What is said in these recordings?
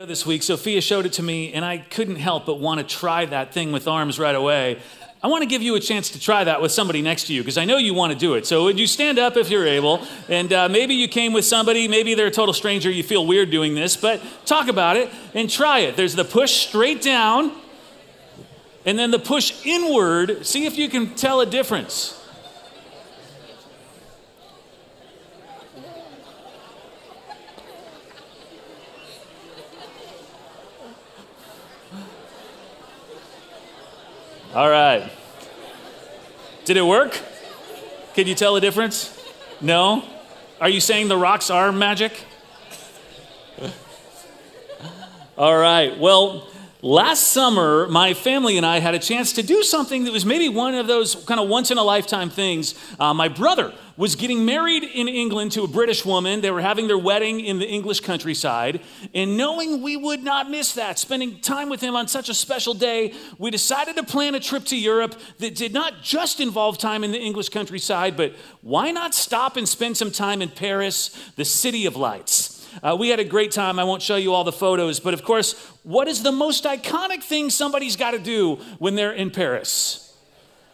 this week, Sophia showed it to me, and I couldn't help but want to try that thing with arms right away. I want to give you a chance to try that with somebody next to you because I know you want to do it. So, would you stand up if you're able? And uh, maybe you came with somebody, maybe they're a total stranger, you feel weird doing this, but talk about it and try it. There's the push straight down, and then the push inward. See if you can tell a difference. All right. Did it work? Can you tell a difference? No? Are you saying the rocks are magic? All right. Well, last summer, my family and I had a chance to do something that was maybe one of those kind of once in a lifetime things. Uh, my brother was getting married in England to a British woman. They were having their wedding in the English countryside. And knowing we would not miss that, spending time with him on such a special day, we decided to plan a trip to Europe that did not just involve time in the English countryside, but why not stop and spend some time in Paris, the city of lights? Uh, we had a great time. I won't show you all the photos, but of course, what is the most iconic thing somebody's got to do when they're in Paris?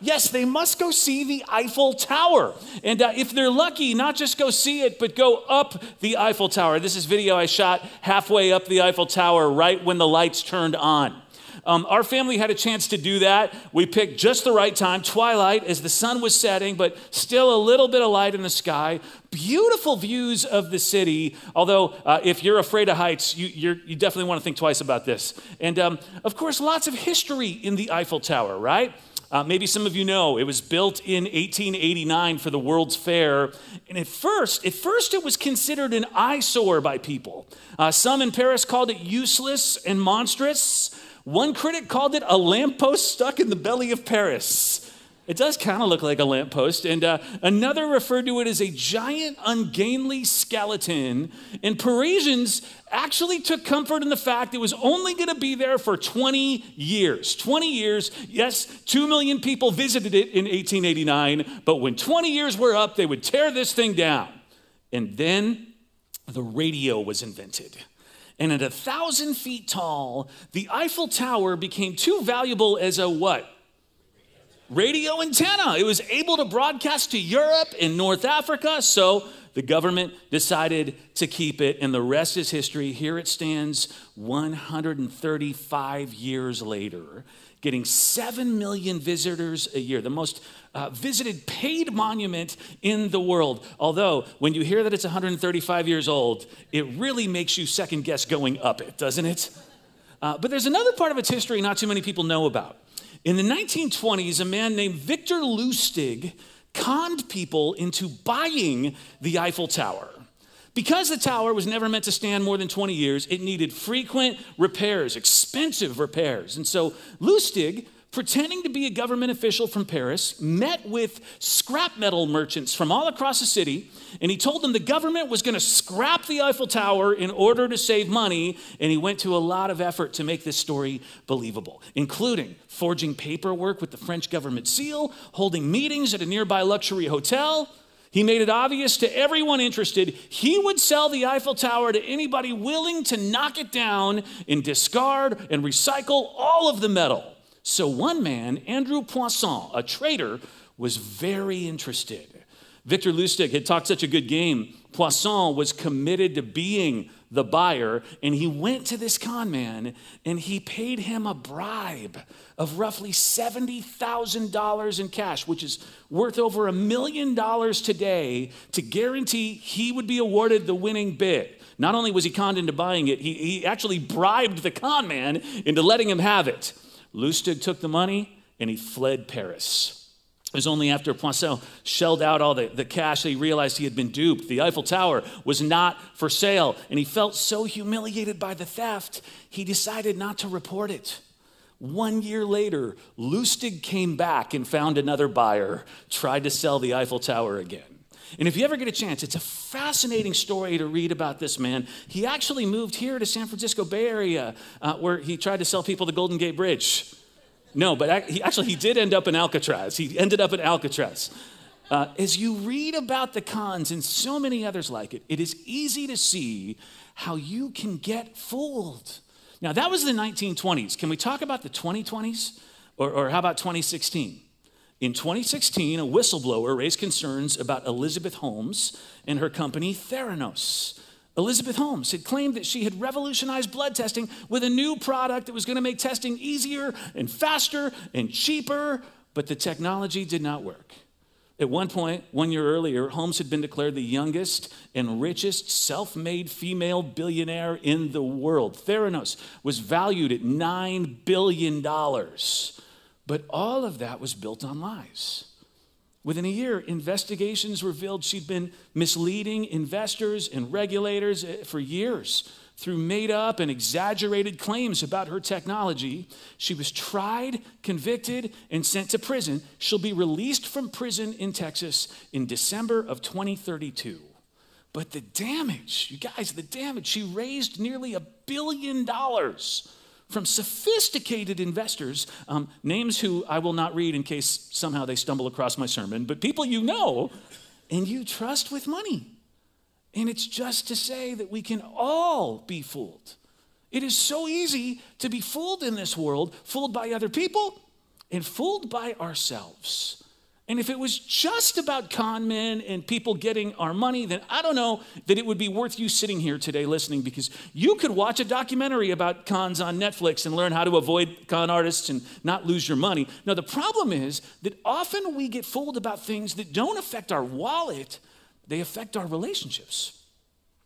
Yes, they must go see the Eiffel Tower. And uh, if they're lucky, not just go see it, but go up the Eiffel Tower. This is video I shot halfway up the Eiffel Tower right when the lights turned on. Um, our family had a chance to do that. We picked just the right time, twilight, as the sun was setting, but still a little bit of light in the sky. Beautiful views of the city. Although, uh, if you're afraid of heights, you, you definitely want to think twice about this. And um, of course, lots of history in the Eiffel Tower, right? Uh, maybe some of you know it was built in 1889 for the World's Fair, and at first, at first it was considered an eyesore by people. Uh, some in Paris called it useless and monstrous. One critic called it a lamppost stuck in the belly of Paris. It does kind of look like a lamppost. And uh, another referred to it as a giant, ungainly skeleton. And Parisians actually took comfort in the fact it was only going to be there for 20 years. 20 years, yes, 2 million people visited it in 1889, but when 20 years were up, they would tear this thing down. And then the radio was invented. And at a thousand feet tall, the Eiffel Tower became too valuable as a what? radio antenna. It was able to broadcast to Europe and North Africa. So the government decided to keep it, and the rest is history. Here it stands 135 years later, getting 7 million visitors a year, the most uh, visited paid monument in the world. Although, when you hear that it's 135 years old, it really makes you second guess going up it, doesn't it? Uh, but there's another part of its history not too many people know about. In the 1920s, a man named Victor Lustig conned people into buying the Eiffel Tower. Because the tower was never meant to stand more than 20 years, it needed frequent repairs, expensive repairs. And so Lustig pretending to be a government official from Paris, met with scrap metal merchants from all across the city, and he told them the government was going to scrap the Eiffel Tower in order to save money. And he went to a lot of effort to make this story believable, including forging paperwork with the French government seal, holding meetings at a nearby luxury hotel. He made it obvious to everyone interested he would sell the Eiffel Tower to anybody willing to knock it down and discard and recycle all of the metal. So one man, Andrew Poisson, a trader, was very interested. Victor Lustig had talked such a good game. Poisson was committed to being the buyer, and he went to this con man and he paid him a bribe of roughly $70,000 in cash, which is worth over a million dollars today, to guarantee he would be awarded the winning bid. Not only was he conned into buying it, he, he actually bribed the con man into letting him have it. Lustig took the money and he fled Paris. It was only after Poisson shelled out all the, the cash that he realized he had been duped. The Eiffel Tower was not for sale, and he felt so humiliated by the theft, he decided not to report it. One year later, Lustig came back and found another buyer, tried to sell the Eiffel Tower again. And if you ever get a chance, it's a fascinating story to read about this man. He actually moved here to San Francisco Bay Area uh, where he tried to sell people the Golden Gate Bridge. No, but actually he did end up in Alcatraz. He ended up in Alcatraz. Uh, as you read about the cons and so many others like it, it is easy to see how you can get fooled. Now, that was the 1920s. Can we talk about the 2020s? Or, or how about 2016? In 2016, a whistleblower raised concerns about Elizabeth Holmes and her company Theranos. Elizabeth Holmes had claimed that she had revolutionized blood testing with a new product that was going to make testing easier and faster and cheaper, but the technology did not work. At one point, one year earlier, Holmes had been declared the youngest and richest self made female billionaire in the world. Theranos was valued at $9 billion. But all of that was built on lies. Within a year, investigations revealed she'd been misleading investors and regulators eh, for years through made up and exaggerated claims about her technology. She was tried, convicted, and sent to prison. She'll be released from prison in Texas in December of 2032. But the damage, you guys, the damage, she raised nearly a billion dollars from sophisticated investors, um, names who I will not read in case somehow they stumble across my sermon, but people you know and you trust with money. And it's just to say that we can all be fooled. It is so easy to be fooled in this world, fooled by other people and fooled by ourselves. And if it was just about con men and people getting our money, then I don't know that it would be worth you sitting here today listening because you could watch a documentary about cons on Netflix and learn how to avoid con artists and not lose your money. Now, the problem is that often we get fooled about things that don't affect our wallet, they affect our relationships.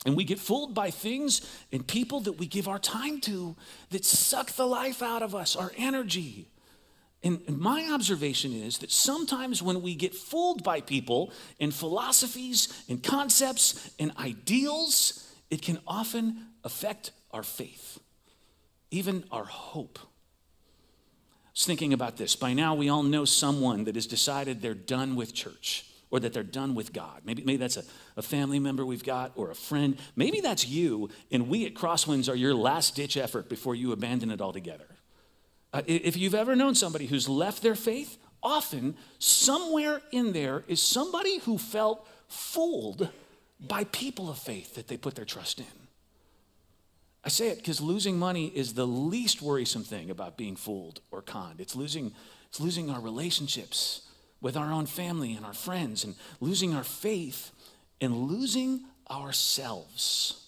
And we get fooled by things and people that we give our time to that suck the life out of us, our energy. And, my observation is that sometimes when we get fooled by people and philosophies and concepts and ideals, it can often affect our faith, even our hope. I was thinking about this. By now, we all know someone that has decided they're done with church or that they're done with God. Maybe, maybe that's a, a family member we've got or a friend. Maybe that's you, and we at Crosswinds are your last ditch effort before you abandon it altogether. Uh, if you've ever known somebody who's left their faith, often somewhere in there is somebody who felt fooled by people of faith that they put their trust in. I say it because losing money is the least worrisome thing about being fooled or conned. It's losing, it's losing our relationships with our own family and our friends, and losing our faith and losing ourselves.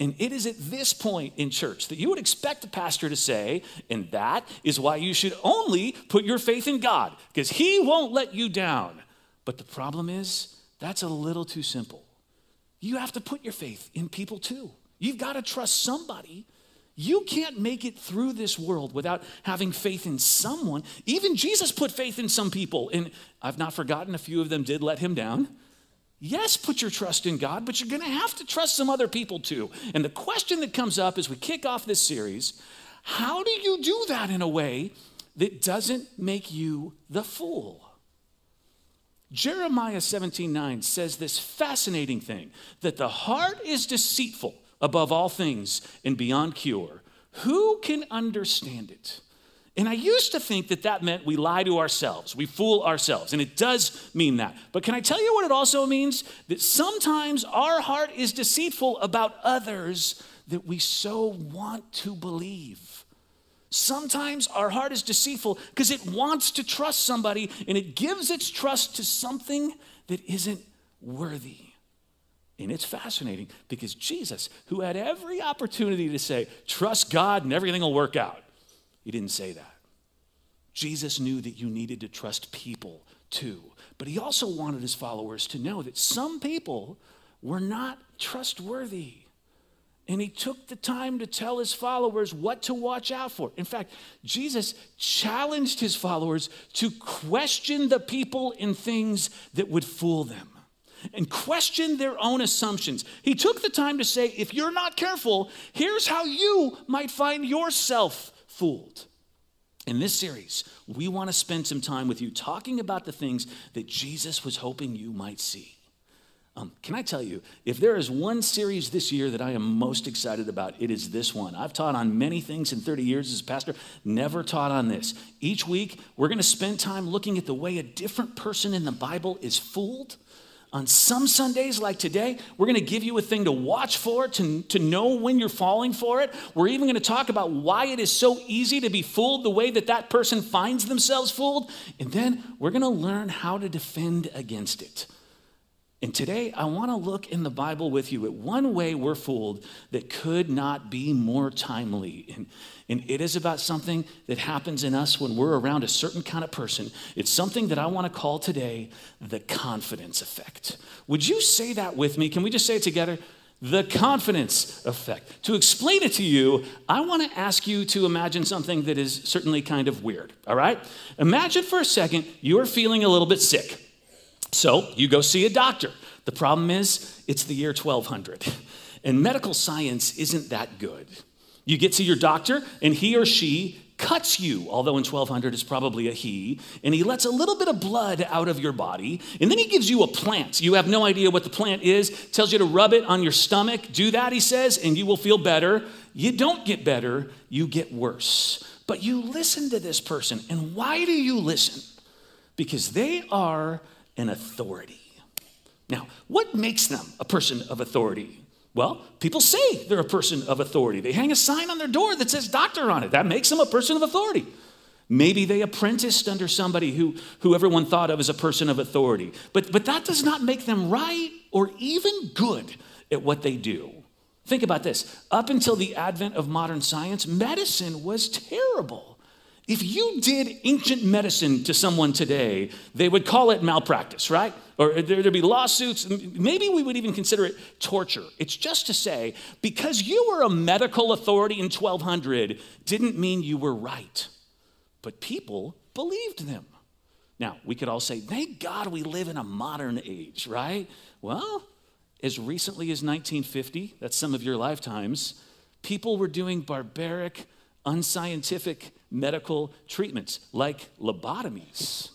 And it is at this point in church that you would expect the pastor to say, and that is why you should only put your faith in God, because He won't let you down. But the problem is, that's a little too simple. You have to put your faith in people too. You've got to trust somebody you can't make it through this world without having faith in someone. Even Jesus put faith in some people, and I've not forgotten a few of them did let him down. Yes, put your trust in God, but you're going to have to trust some other people too. And the question that comes up as we kick off this series how do you do that in a way that doesn't make you the fool? Jeremiah 17 9 says this fascinating thing that the heart is deceitful above all things and beyond cure. Who can understand it? And I used to think that that meant we lie to ourselves, we fool ourselves, and it does mean that. But can I tell you what it also means? That sometimes our heart is deceitful about others that we so want to believe. Sometimes our heart is deceitful because it wants to trust somebody and it gives its trust to something that isn't worthy. And it's fascinating because Jesus, who had every opportunity to say, trust God and everything will work out, he didn't say that. Jesus knew that you needed to trust people too. But he also wanted his followers to know that some people were not trustworthy. And he took the time to tell his followers what to watch out for. In fact, Jesus challenged his followers to question the people and things that would fool them and question their own assumptions. He took the time to say, if you're not careful, here's how you might find yourself fooled. In this series, we want to spend some time with you talking about the things that Jesus was hoping you might see. Um, can I tell you, if there is one series this year that I am most excited about, it is this one. I've taught on many things in 30 years as a pastor, never taught on this. Each week, we're going to spend time looking at the way a different person in the Bible is fooled. On some Sundays, like today, we're going to give you a thing to watch for, to, to know when you're falling for it. We're even going to talk about why it is so easy to be fooled the way that that person finds themselves fooled. And then we're going to learn how to defend against it. And today, I want to look in the Bible with you at one way we're fooled that could not be more timely. And, and it is about something that happens in us when we're around a certain kind of person. It's something that I want to call today the confidence effect. Would you say that with me? Can we just say it together? The confidence effect. To explain it to you, I want to ask you to imagine something that is certainly kind of weird, all right? Imagine for a second you're feeling a little bit sick. So you go see a doctor. The problem is, it's the year 1200, and medical science isn't that good. You get to your doctor, and he or she cuts you, although in 1200 it's probably a he, and he lets a little bit of blood out of your body, and then he gives you a plant. You have no idea what the plant is, tells you to rub it on your stomach. Do that, he says, and you will feel better. You don't get better, you get worse. But you listen to this person, and why do you listen? Because they are an authority. Now, what makes them a person of authority? Well, people say they're a person of authority. They hang a sign on their door that says doctor on it. That makes them a person of authority. Maybe they apprenticed under somebody who, who everyone thought of as a person of authority. But, but that does not make them right or even good at what they do. Think about this. Up until the advent of modern science, medicine was terrible. If you did ancient medicine to someone today, they would call it malpractice, right? Or there'd be lawsuits. Maybe we would even consider it torture. It's just to say, because you were a medical authority in 1200 didn't mean you were right. But people believed them. Now, we could all say, thank God we live in a modern age, right? Well, as recently as 1950, that's some of your lifetimes, people were doing barbaric, unscientific medical treatments like lobotomies.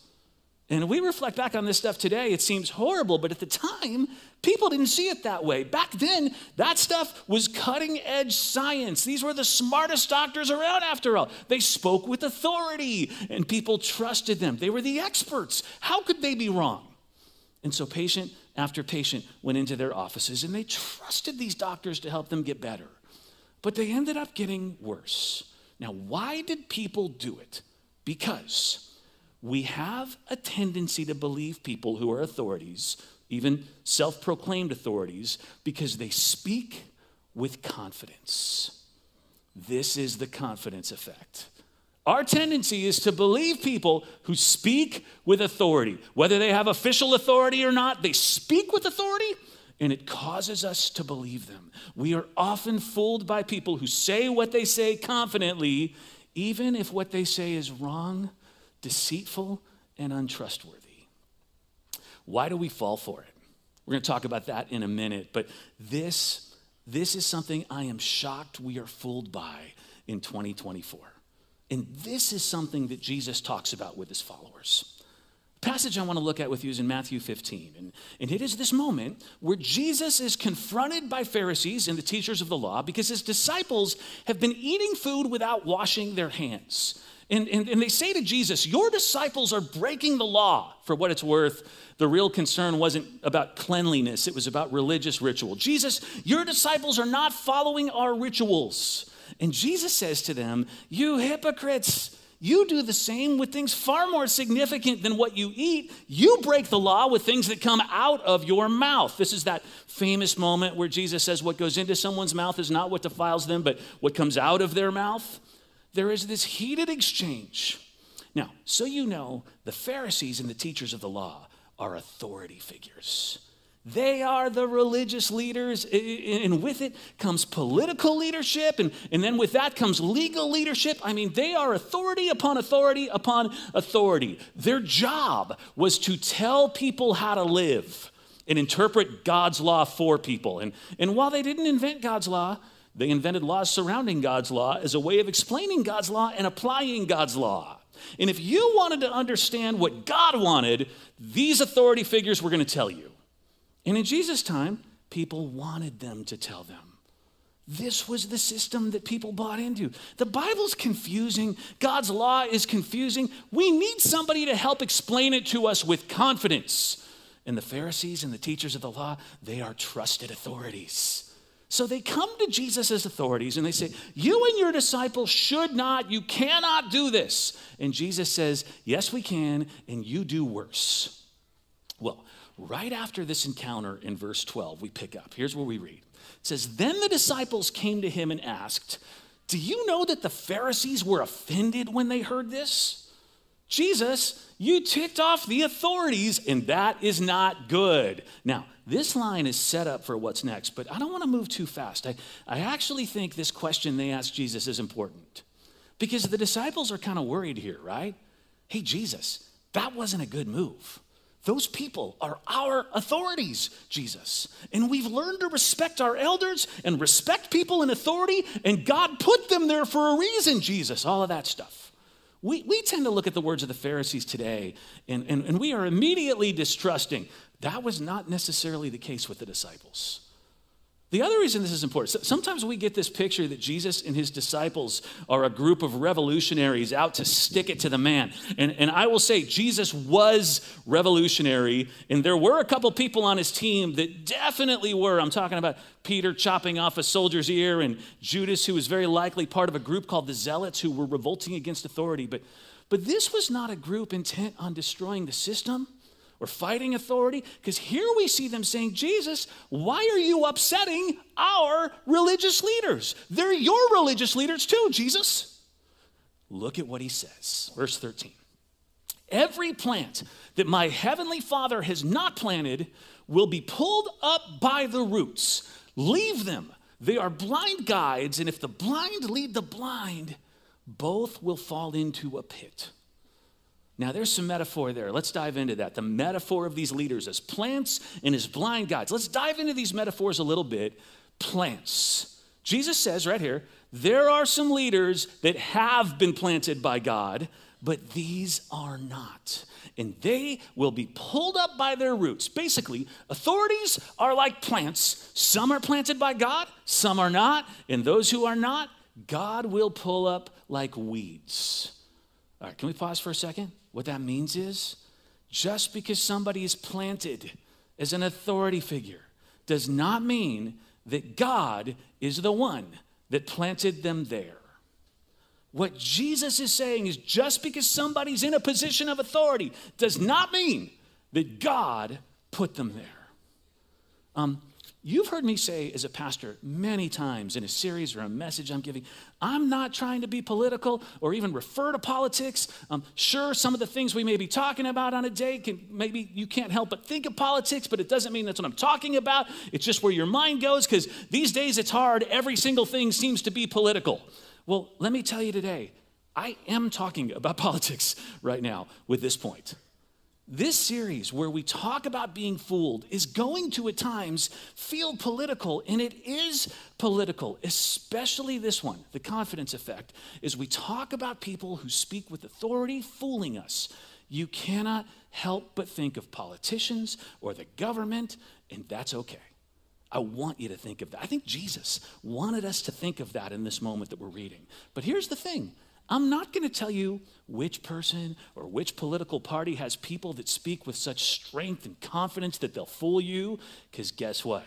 And we reflect back on this stuff today, it seems horrible, but at the time, people didn't see it that way. Back then, that stuff was cutting edge science. These were the smartest doctors around, after all. They spoke with authority, and people trusted them. They were the experts. How could they be wrong? And so, patient after patient went into their offices, and they trusted these doctors to help them get better. But they ended up getting worse. Now, why did people do it? Because we have a tendency to believe people who are authorities, even self proclaimed authorities, because they speak with confidence. This is the confidence effect. Our tendency is to believe people who speak with authority. Whether they have official authority or not, they speak with authority and it causes us to believe them. We are often fooled by people who say what they say confidently, even if what they say is wrong, deceitful, and untrustworthy. Why do we fall for it? We're going to talk about that in a minute, but this, this is something I am shocked we are fooled by in 2024. And this is something that Jesus talks about with his followers passage I want to look at with you is in Matthew 15. And, and it is this moment where Jesus is confronted by Pharisees and the teachers of the law because his disciples have been eating food without washing their hands. And, and, and they say to Jesus, Your disciples are breaking the law. For what it's worth, the real concern wasn't about cleanliness, it was about religious ritual. Jesus, your disciples are not following our rituals. And Jesus says to them, You hypocrites. You do the same with things far more significant than what you eat. You break the law with things that come out of your mouth. This is that famous moment where Jesus says, What goes into someone's mouth is not what defiles them, but what comes out of their mouth. There is this heated exchange. Now, so you know, the Pharisees and the teachers of the law are authority figures. They are the religious leaders, and with it comes political leadership, and, and then with that comes legal leadership. I mean, they are authority upon authority upon authority. Their job was to tell people how to live and interpret God's law for people. And, and while they didn't invent God's law, they invented laws surrounding God's law as a way of explaining God's law and applying God's law. And if you wanted to understand what God wanted, these authority figures were going to tell you. And in Jesus' time, people wanted them to tell them. This was the system that people bought into. The Bible's confusing. God's law is confusing. We need somebody to help explain it to us with confidence. And the Pharisees and the teachers of the law, they are trusted authorities. So they come to Jesus as authorities and they say, You and your disciples should not, you cannot do this. And Jesus says, Yes, we can, and you do worse. Well, right after this encounter in verse 12, we pick up. Here's where we read it says, Then the disciples came to him and asked, Do you know that the Pharisees were offended when they heard this? Jesus, you ticked off the authorities, and that is not good. Now, this line is set up for what's next, but I don't want to move too fast. I, I actually think this question they asked Jesus is important because the disciples are kind of worried here, right? Hey, Jesus, that wasn't a good move. Those people are our authorities, Jesus. And we've learned to respect our elders and respect people in authority, and God put them there for a reason, Jesus. All of that stuff. We, we tend to look at the words of the Pharisees today, and, and, and we are immediately distrusting. That was not necessarily the case with the disciples. The other reason this is important, sometimes we get this picture that Jesus and his disciples are a group of revolutionaries out to stick it to the man. And, and I will say, Jesus was revolutionary, and there were a couple people on his team that definitely were. I'm talking about Peter chopping off a soldier's ear, and Judas, who was very likely part of a group called the Zealots, who were revolting against authority. But, but this was not a group intent on destroying the system or fighting authority? Because here we see them saying, Jesus, why are you upsetting our religious leaders? They're your religious leaders too, Jesus. Look at what he says. Verse 13. Every plant that my heavenly Father has not planted will be pulled up by the roots. Leave them. They are blind guides, and if the blind lead the blind, both will fall into a pit. Now, there's some metaphor there. Let's dive into that. The metaphor of these leaders as plants and as blind guides. Let's dive into these metaphors a little bit. Plants. Jesus says right here, there are some leaders that have been planted by God, but these are not. And they will be pulled up by their roots. Basically, authorities are like plants. Some are planted by God, some are not. And those who are not, God will pull up like weeds. All right, can we pause for a second? What that means is just because somebody is planted as an authority figure does not mean that God is the one that planted them there. What Jesus is saying is just because somebody's in a position of authority does not mean that God put them there. Um, You've heard me say as a pastor many times in a series or a message I'm giving, I'm not trying to be political or even refer to politics. Um, sure, some of the things we may be talking about on a day can maybe you can't help but think of politics, but it doesn't mean that's what I'm talking about. It's just where your mind goes because these days it's hard. Every single thing seems to be political. Well, let me tell you today, I am talking about politics right now with this point. This series, where we talk about being fooled, is going to at times feel political, and it is political, especially this one, the confidence effect, is we talk about people who speak with authority fooling us. You cannot help but think of politicians or the government, and that's okay. I want you to think of that. I think Jesus wanted us to think of that in this moment that we're reading. But here's the thing I'm not going to tell you which person or which political party has people that speak with such strength and confidence that they'll fool you, because guess what?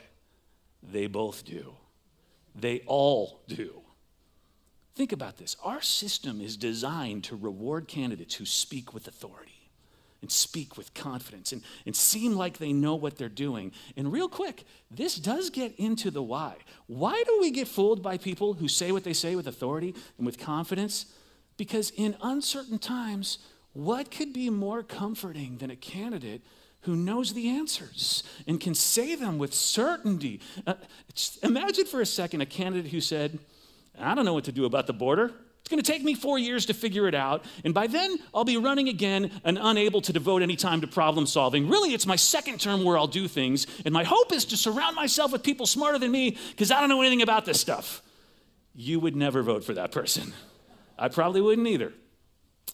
They both do. They all do. Think about this. Our system is designed to reward candidates who speak with authority and speak with confidence and, and seem like they know what they're doing. And real quick, this does get into the why. Why do we get fooled by people who say what they say with authority and with confidence? Because in uncertain times, what could be more comforting than a candidate who knows the answers and can say them with certainty? Uh, imagine for a second a candidate who said, I don't know what to do about the border. It's going to take me four years to figure it out, and by then I'll be running again and unable to devote any time to problem solving. Really, it's my second term where I'll do things, and my hope is to surround myself with people smarter than me because I don't know anything about this stuff. You would never vote for that person. I probably wouldn't either.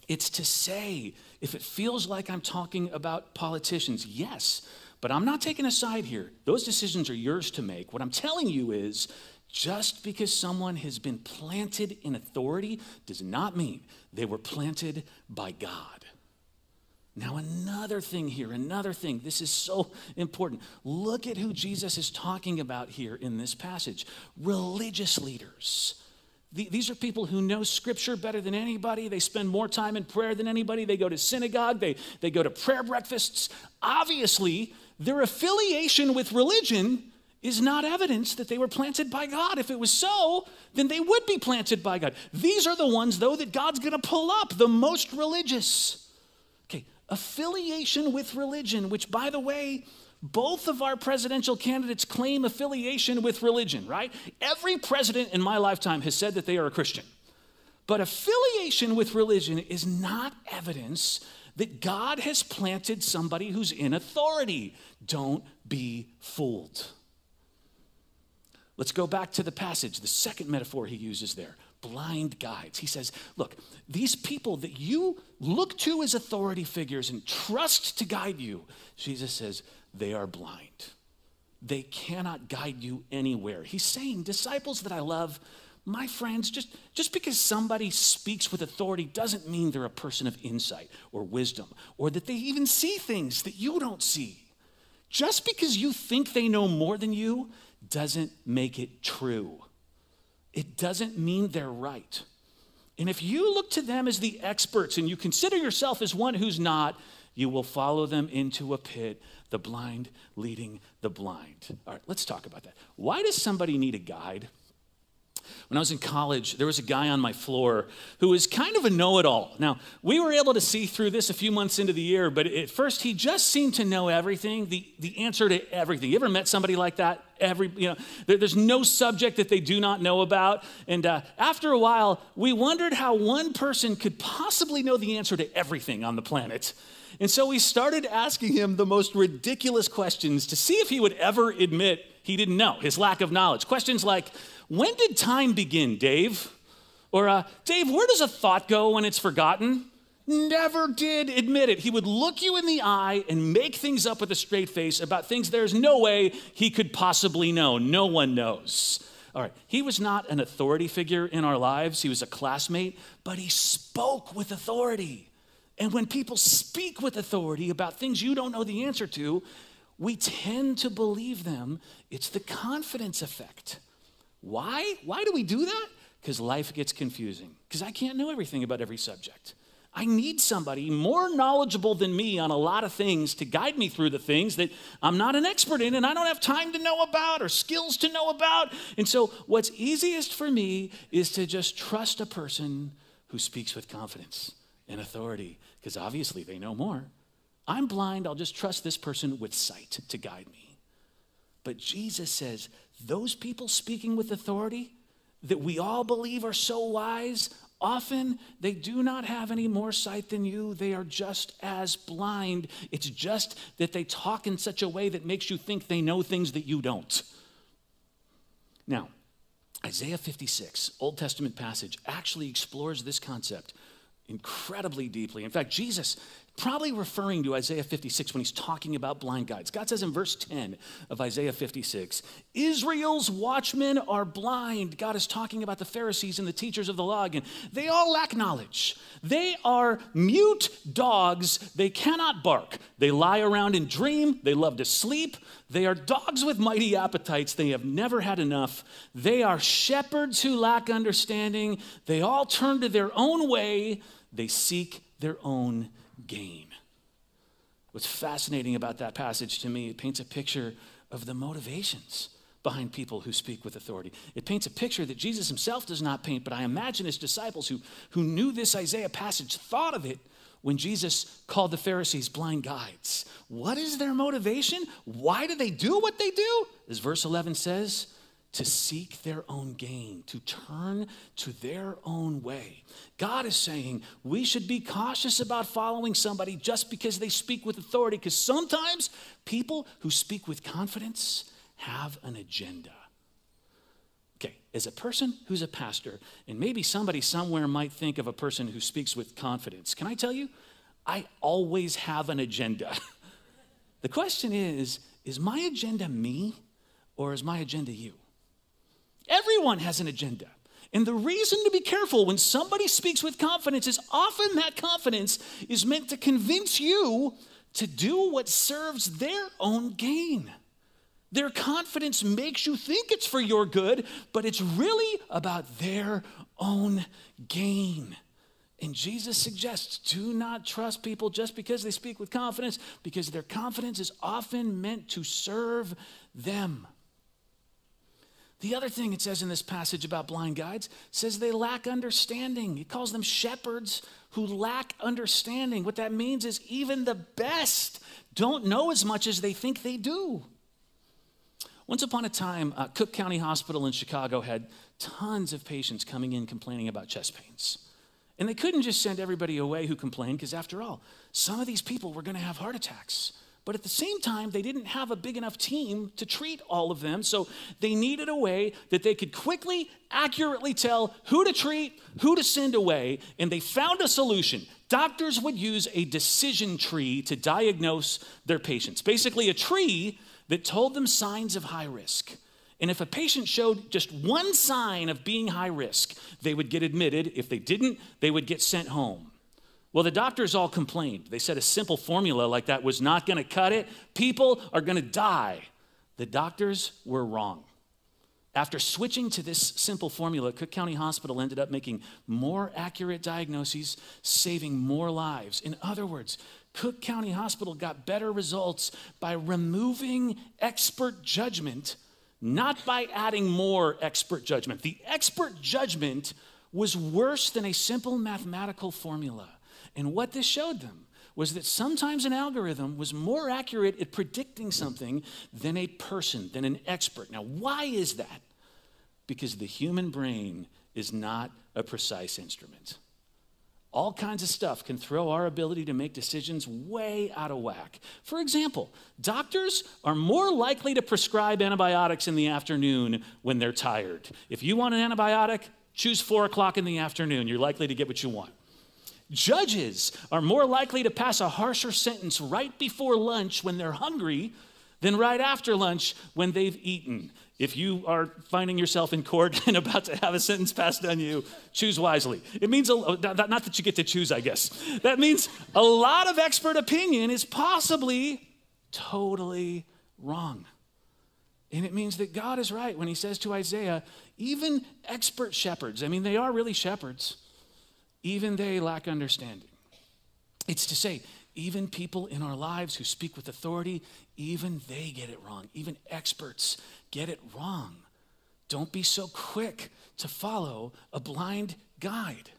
It's to say, if it feels like I'm talking about politicians, yes, But I'm not taking a side here. Those decisions are yours to make. What I'm telling you is just because someone has been planted in authority does not mean they were planted by God. Now, another thing here, another thing, this is so important. Look at who Jesus is talking about here in this passage religious leaders. These are people who know scripture better than anybody. They spend more time in prayer than anybody. They go to synagogue, they, they go to prayer breakfasts. Obviously, their affiliation with religion is not evidence that they were planted by God. If it was so, then they would be planted by God. These are the ones, though, that God's going to pull up, the most religious. Okay, affiliation with religion, which, by the way, both of our presidential candidates claim affiliation with religion, right? Every president in my lifetime has said that they are a Christian. But affiliation with religion is not evidence that God has planted somebody who's in authority. Don't be fooled. Let's go back to the passage, the second metaphor he uses there blind guides. He says, Look, these people that you look to as authority figures and trust to guide you, Jesus says, they are blind. They cannot guide you anywhere. He's saying, Disciples that I love, my friends, just, just because somebody speaks with authority doesn't mean they're a person of insight or wisdom or that they even see things that you don't see. Just because you think they know more than you doesn't make it true. It doesn't mean they're right. And if you look to them as the experts and you consider yourself as one who's not, you will follow them into a pit, the blind leading the blind. All right, let's talk about that. Why does somebody need a guide? When I was in college, there was a guy on my floor who was kind of a know it all. Now, we were able to see through this a few months into the year, but at first he just seemed to know everything, the, the answer to everything. You ever met somebody like that? Every, you know, there, there's no subject that they do not know about. And uh, after a while, we wondered how one person could possibly know the answer to everything on the planet. And so we started asking him the most ridiculous questions to see if he would ever admit he didn't know, his lack of knowledge. Questions like, when did time begin, Dave? Or, uh, Dave, where does a thought go when it's forgotten? Never did admit it. He would look you in the eye and make things up with a straight face about things there's no way he could possibly know. No one knows. All right, he was not an authority figure in our lives, he was a classmate, but he spoke with authority. And when people speak with authority about things you don't know the answer to, we tend to believe them. It's the confidence effect. Why? Why do we do that? Because life gets confusing. Because I can't know everything about every subject. I need somebody more knowledgeable than me on a lot of things to guide me through the things that I'm not an expert in and I don't have time to know about or skills to know about. And so, what's easiest for me is to just trust a person who speaks with confidence and authority, because obviously they know more. I'm blind, I'll just trust this person with sight to guide me. But Jesus says, those people speaking with authority that we all believe are so wise, often they do not have any more sight than you. They are just as blind. It's just that they talk in such a way that makes you think they know things that you don't. Now, Isaiah 56, Old Testament passage, actually explores this concept incredibly deeply. In fact, Jesus probably referring to Isaiah 56 when he's talking about blind guides. God says in verse 10 of Isaiah 56, Israel's watchmen are blind. God is talking about the Pharisees and the teachers of the law again. They all lack knowledge. They are mute dogs. They cannot bark. They lie around and dream. They love to sleep. They are dogs with mighty appetites. They have never had enough. They are shepherds who lack understanding. They all turn to their own way. They seek their own gain. What's fascinating about that passage to me, it paints a picture of the motivations behind people who speak with authority. It paints a picture that Jesus himself does not paint, but I imagine his disciples who, who knew this Isaiah passage thought of it when Jesus called the Pharisees blind guides. What is their motivation? Why do they do what they do? As verse 11 says, to seek their own gain, to turn to their own way. God is saying we should be cautious about following somebody just because they speak with authority, because sometimes people who speak with confidence have an agenda. Okay, as a person who's a pastor, and maybe somebody somewhere might think of a person who speaks with confidence, can I tell you? I always have an agenda. The question is is my agenda me or is my agenda you? Everyone has an agenda. And the reason to be careful when somebody speaks with confidence is often that confidence is meant to convince you to do what serves their own gain. Their confidence makes you think it's for your good, but it's really about their own gain. And Jesus suggests do not trust people just because they speak with confidence, because their confidence is often meant to serve them. The other thing it says in this passage about blind guides says they lack understanding. It calls them shepherds who lack understanding. What that means is even the best don't know as much as they think they do. Once upon a time, uh, Cook County Hospital in Chicago had tons of patients coming in complaining about chest pains. And they couldn't just send everybody away who complained, because after all, some of these people were going to have heart attacks. But at the same time, they didn't have a big enough team to treat all of them. So they needed a way that they could quickly, accurately tell who to treat, who to send away. And they found a solution. Doctors would use a decision tree to diagnose their patients. Basically, a tree that told them signs of high risk. And if a patient showed just one sign of being high risk, they would get admitted. If they didn't, they would get sent home. Well, the doctors all complained. They said a simple formula like that was not going to cut it. People are going to die. The doctors were wrong. After switching to this simple formula, Cook County Hospital ended up making more accurate diagnoses, saving more lives. In other words, Cook County Hospital got better results by removing expert judgment, not by adding more expert judgment. The expert judgment was worse than a simple mathematical formula. And what this showed them was that sometimes an algorithm was more accurate at predicting something than a person, than an expert. Now, why is that? Because the human brain is not a precise instrument. All kinds of stuff can throw our ability to make decisions way out of whack. For example, doctors are more likely to prescribe antibiotics in the afternoon when they're tired. If you want an antibiotic, choose four o'clock in the afternoon. You're likely to get what you want. Judges are more likely to pass a harsher sentence right before lunch when they're hungry than right after lunch when they've eaten. If you are finding yourself in court and about to have a sentence passed on you, choose wisely. It means, a, uh, not that you get to choose, I guess. That means a lot of expert opinion is possibly totally wrong. And it means that God is right when he says to Isaiah, even expert shepherds, I mean, they are really shepherds even they lack understanding. It's to say, even people in our lives who speak with authority, even they get it wrong. Even experts get it wrong. Don't be so quick to follow a blind guide.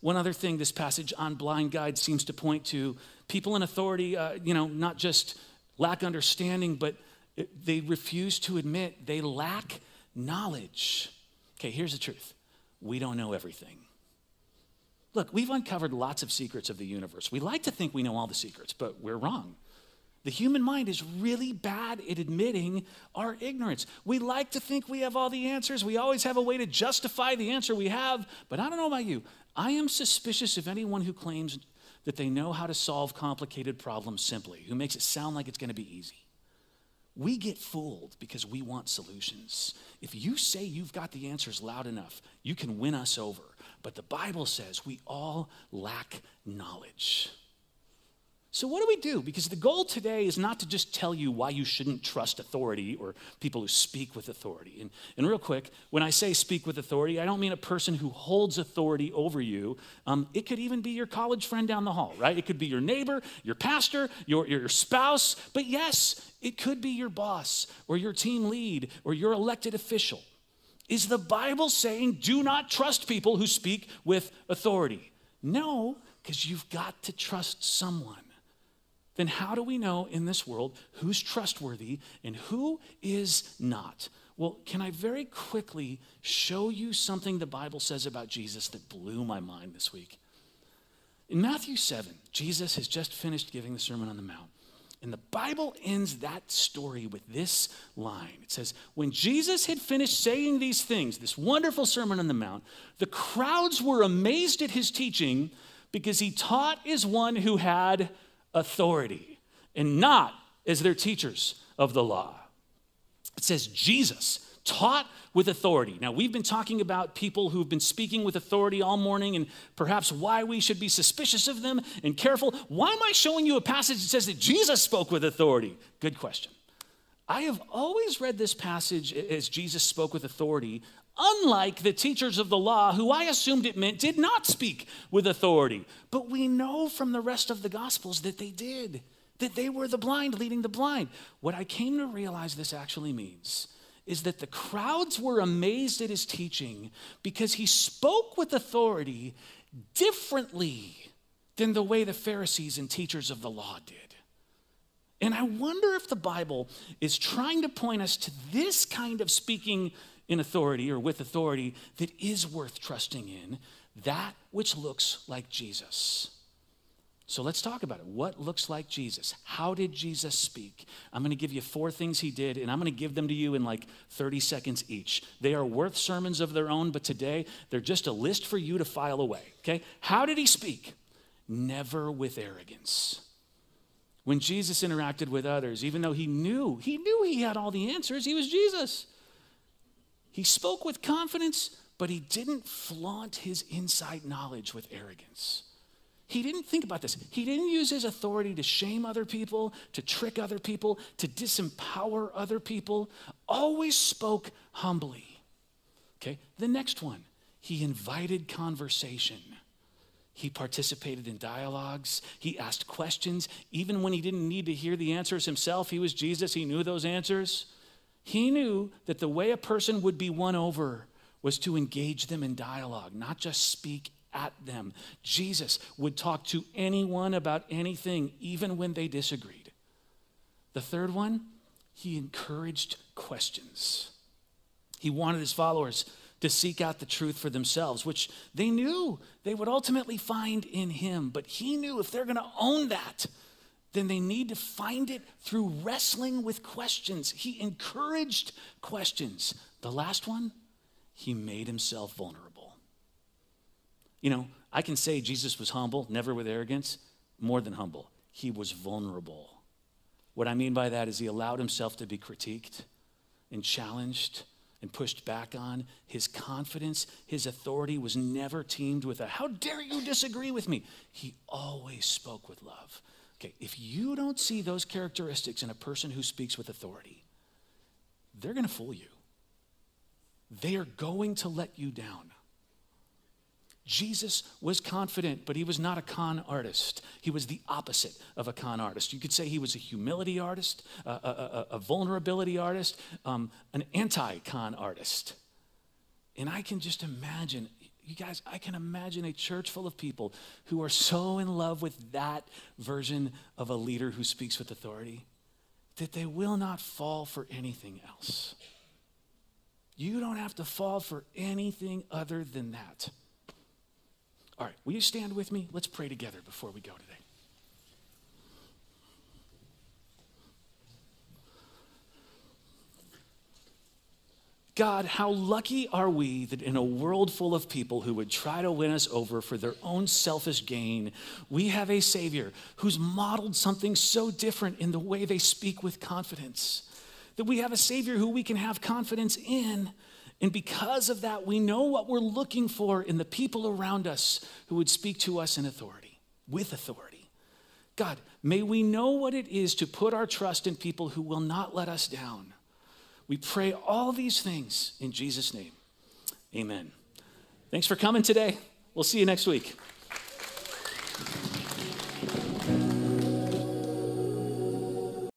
One other thing this passage on blind guide seems to point to people in authority, uh, you know, not just lack understanding, but they refuse to admit they lack knowledge. Okay, here's the truth we don't know everything. Look, we've uncovered lots of secrets of the universe. We like to think we know all the secrets, but we're wrong. The human mind is really bad at admitting our ignorance. We like to think we have all the answers. We always have a way to justify the answer we have. But I don't know about you. I am suspicious of anyone who claims that they know how to solve complicated problems simply, who makes it sound like it's going to be easy. We get fooled because we want solutions. If you say you've got the answers loud enough, you can win us over. But the Bible says we all lack knowledge. So, what do we do? Because the goal today is not to just tell you why you shouldn't trust authority or people who speak with authority. And, and real quick, when I say speak with authority, I don't mean a person who holds authority over you. Um, it could even be your college friend down the hall, right? It could be your neighbor, your pastor, your, your spouse. But yes, it could be your boss or your team lead or your elected official. Is the Bible saying do not trust people who speak with authority? No, because you've got to trust someone. Then how do we know in this world who's trustworthy and who is not? Well, can I very quickly show you something the Bible says about Jesus that blew my mind this week? In Matthew 7, Jesus has just finished giving the Sermon on the Mount. And the Bible ends that story with this line. It says, When Jesus had finished saying these things, this wonderful Sermon on the Mount, the crowds were amazed at his teaching because he taught as one who had authority and not as their teachers of the law. It says Jesus taught with authority. Now, we've been talking about people who've been speaking with authority all morning and perhaps why we should be suspicious of them and careful. Why am I showing you a passage that says that Jesus spoke with authority? Good question. I have always read this passage as Jesus spoke with authority, unlike the teachers of the law, who I assumed it meant did not speak with authority. But we know from the rest of the Gospels that they did, that they were the blind leading the blind. What I came to realize this actually means is that the crowds were amazed at his teaching because he spoke with authority differently than the way the Pharisees and teachers of the law did. And I wonder if the Bible is trying to point us to this kind of speaking in authority or with authority that is worth trusting in, that which looks like Jesus. So let's talk about it. What looks like Jesus? How did Jesus speak? I'm going to give you four things he did, and I'm going to give them to you in like 30 seconds each. They are worth sermons of their own, but today they're just a list for you to file away. Okay? How did he speak? Never with arrogance. When Jesus interacted with others, even though he knew, he knew he had all the answers, he was Jesus. He spoke with confidence, but he didn't flaunt his inside knowledge with arrogance. He didn't think about this. He didn't use his authority to shame other people, to trick other people, to disempower other people. Always spoke humbly. Okay, the next one, he invited conversation. He participated in dialogues. He asked questions. Even when he didn't need to hear the answers himself, he was Jesus. He knew those answers. He knew that the way a person would be won over was to engage them in dialogue, not just speak at them. Jesus would talk to anyone about anything, even when they disagreed. The third one, he encouraged questions. He wanted his followers to seek out the truth for themselves, which they knew they would ultimately find in him. But he knew if they're going to own that, then they need to find it through wrestling with questions. He encouraged questions. The last one, he made himself vulnerable. You know, I can say Jesus was humble, never with arrogance, more than humble. He was vulnerable. What I mean by that is he allowed himself to be critiqued and challenged and pushed back on. His confidence, his authority was never teamed with a, how dare you disagree with me? He always spoke with love. Okay, if you don't see those characteristics in a person who speaks with authority, they're going to fool you. They are going to let you down. Jesus was confident, but he was not a con artist. He was the opposite of a con artist. You could say he was a humility artist, a, a, a vulnerability artist, um, an anti con artist. And I can just imagine, you guys, I can imagine a church full of people who are so in love with that version of a leader who speaks with authority that they will not fall for anything else. You don't have to fall for anything other than that. All right, will you stand with me? Let's pray together before we go today. God, how lucky are we that in a world full of people who would try to win us over for their own selfish gain, we have a Savior who's modeled something so different in the way they speak with confidence. That we have a Savior who we can have confidence in and because of that, we know what we're looking for in the people around us who would speak to us in authority, with authority. God, may we know what it is to put our trust in people who will not let us down. We pray all these things in Jesus' name. Amen. Thanks for coming today. We'll see you next week.